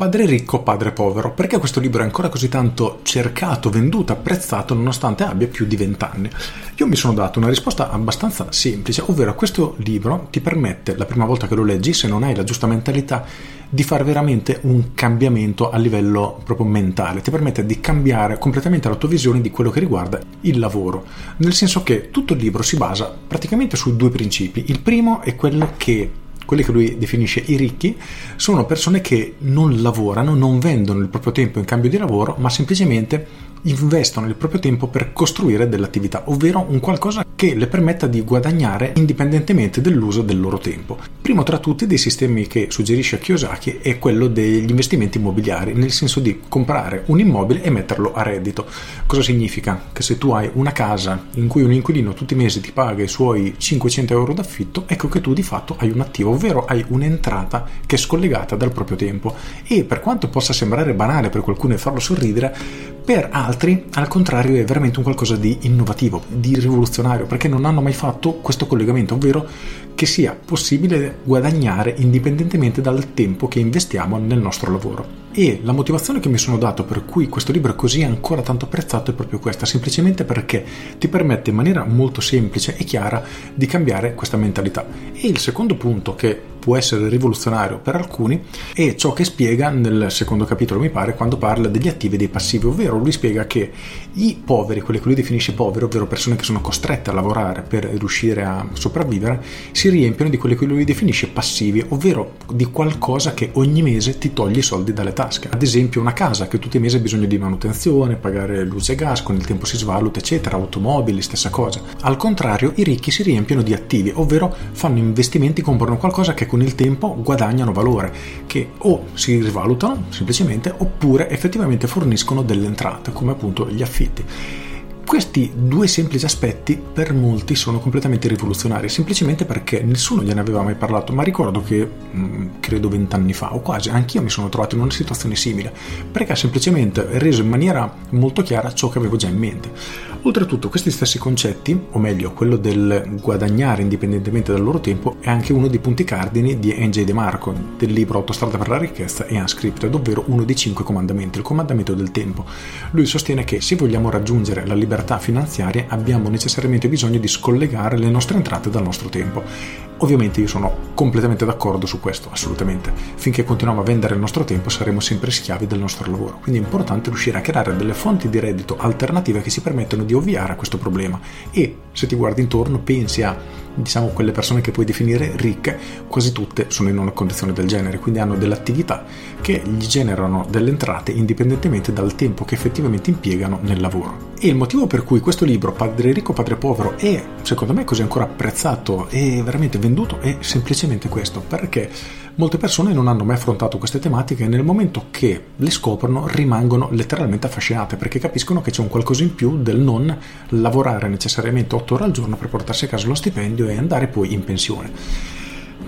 Padre ricco, padre povero. Perché questo libro è ancora così tanto cercato, venduto, apprezzato nonostante abbia più di vent'anni? Io mi sono dato una risposta abbastanza semplice, ovvero questo libro ti permette, la prima volta che lo leggi, se non hai la giusta mentalità, di fare veramente un cambiamento a livello proprio mentale, ti permette di cambiare completamente la tua visione di quello che riguarda il lavoro, nel senso che tutto il libro si basa praticamente su due principi. Il primo è quello che quelli che lui definisce i ricchi, sono persone che non lavorano, non vendono il proprio tempo in cambio di lavoro, ma semplicemente investono il proprio tempo per costruire dell'attività, ovvero un qualcosa che le permetta di guadagnare indipendentemente dell'uso del loro tempo. Primo tra tutti dei sistemi che suggerisce Kiyosaki è quello degli investimenti immobiliari, nel senso di comprare un immobile e metterlo a reddito. Cosa significa? Che se tu hai una casa in cui un inquilino tutti i mesi ti paga i suoi 500 euro d'affitto, ecco che tu di fatto hai un attivo, ovvero hai un'entrata che è scollegata dal proprio tempo. E per quanto possa sembrare banale per qualcuno e farlo sorridere, per altri al contrario è veramente un qualcosa di innovativo, di rivoluzionario, perché non hanno mai fatto questo collegamento, ovvero che sia possibile guadagnare indipendentemente dal tempo che investiamo nel nostro lavoro. E la motivazione che mi sono dato per cui questo libro è così ancora tanto apprezzato è proprio questa, semplicemente perché ti permette in maniera molto semplice e chiara di cambiare questa mentalità. E il secondo punto che può essere rivoluzionario per alcuni è ciò che spiega nel secondo capitolo, mi pare, quando parla degli attivi e dei passivi, ovvero lui spiega che i poveri, quelli che lui definisce poveri, ovvero persone che sono costrette a lavorare per riuscire a sopravvivere, si riempiono di quelli che lui definisce passivi, ovvero di qualcosa che ogni mese ti toglie i soldi dalle tasche. Ad esempio una casa che tutti i mesi ha bisogno di manutenzione, pagare luce e gas, con il tempo si svaluta, eccetera, automobili, stessa cosa. Al contrario, i ricchi si riempiono di attivi, ovvero fanno investimenti, comprano qualcosa che con il tempo guadagnano valore, che o si rivalutano semplicemente oppure effettivamente forniscono delle entrate, come appunto gli affitti. Questi due semplici aspetti per molti sono completamente rivoluzionari, semplicemente perché nessuno gliene aveva mai parlato, ma ricordo che mm, credo vent'anni fa o quasi, anch'io mi sono trovato in una situazione simile, perché ha semplicemente reso in maniera molto chiara ciò che avevo già in mente. Oltretutto questi stessi concetti, o meglio quello del guadagnare indipendentemente dal loro tempo, è anche uno dei punti cardini di N.J. De Marco, del libro Autostrada per la ricchezza e Unscripted, ovvero uno dei cinque comandamenti, il comandamento del tempo. Lui sostiene che se vogliamo raggiungere la libertà libertà finanziarie abbiamo necessariamente bisogno di scollegare le nostre entrate dal nostro tempo. Ovviamente io sono completamente d'accordo su questo, assolutamente. Finché continuiamo a vendere il nostro tempo saremo sempre schiavi del nostro lavoro. Quindi è importante riuscire a creare delle fonti di reddito alternative che si permettono di ovviare a questo problema. E se ti guardi intorno pensi a diciamo quelle persone che puoi definire ricche, quasi tutte sono in una condizione del genere, quindi hanno delle attività che gli generano delle entrate indipendentemente dal tempo che effettivamente impiegano nel lavoro. E il motivo per cui questo libro, Padre ricco, Padre povero, è secondo me così ancora apprezzato e veramente venduto è semplicemente questo, perché molte persone non hanno mai affrontato queste tematiche e nel momento che le scoprono rimangono letteralmente affascinate perché capiscono che c'è un qualcosa in più del non lavorare necessariamente 8 ore al giorno per portarsi a casa lo stipendio e andare poi in pensione.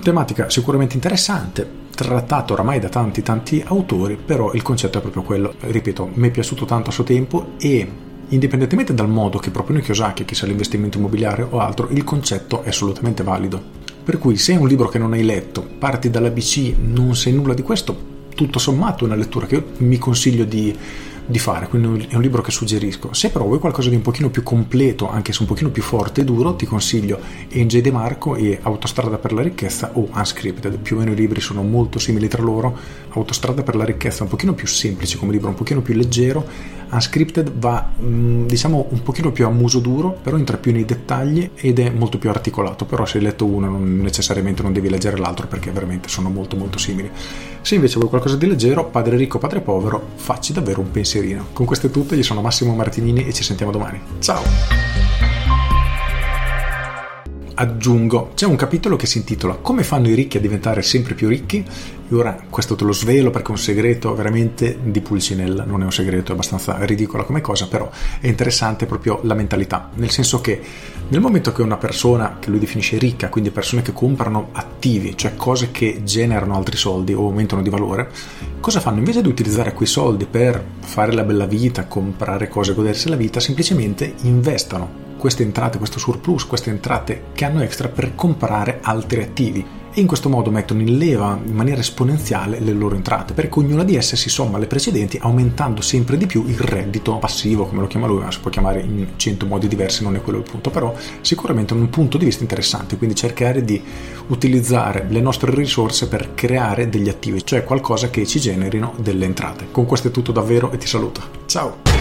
Tematica sicuramente interessante, trattato oramai da tanti tanti autori, però il concetto è proprio quello. Ripeto, mi è piaciuto tanto a suo tempo e indipendentemente dal modo che propone Kiyosaki, che sia l'investimento immobiliare o altro, il concetto è assolutamente valido. Per cui se è un libro che non hai letto, parti dall'ABC, non sai nulla di questo, tutto sommato è una lettura che io mi consiglio di, di fare, quindi è un libro che suggerisco. Se però vuoi qualcosa di un pochino più completo, anche se un pochino più forte e duro, ti consiglio Enge De Marco e Autostrada per la ricchezza o Unscripted. Più o meno i libri sono molto simili tra loro. Autostrada per la ricchezza è un pochino più semplice come libro, un pochino più leggero. Unscripted va mm, diciamo un pochino più a muso duro, però entra più nei dettagli ed è molto più articolato. Però se hai letto uno non necessariamente non devi leggere l'altro perché veramente sono molto molto simili. Se invece vuoi qualcosa di leggero, Padre ricco, Padre povero, facci davvero un pensierino. Con questo è tutto, io sono Massimo Martinini e ci sentiamo domani. Ciao! Aggiungo, c'è un capitolo che si intitola Come fanno i ricchi a diventare sempre più ricchi? E ora questo te lo svelo perché è un segreto veramente di Pulcinella, non è un segreto, è abbastanza ridicola come cosa, però è interessante proprio la mentalità, nel senso che nel momento che una persona che lui definisce ricca, quindi persone che comprano attivi, cioè cose che generano altri soldi o aumentano di valore, cosa fanno? Invece di utilizzare quei soldi per fare la bella vita, comprare cose, godersi la vita, semplicemente investono queste entrate, questo surplus, queste entrate che hanno extra per comprare altri attivi. E in questo modo mettono in leva in maniera esponenziale le loro entrate perché ognuna di esse si somma alle precedenti aumentando sempre di più il reddito passivo come lo chiama lui ma si può chiamare in cento modi diversi non è quello il punto però sicuramente è un punto di vista interessante quindi cercare di utilizzare le nostre risorse per creare degli attivi cioè qualcosa che ci generino delle entrate. Con questo è tutto davvero e ti saluto ciao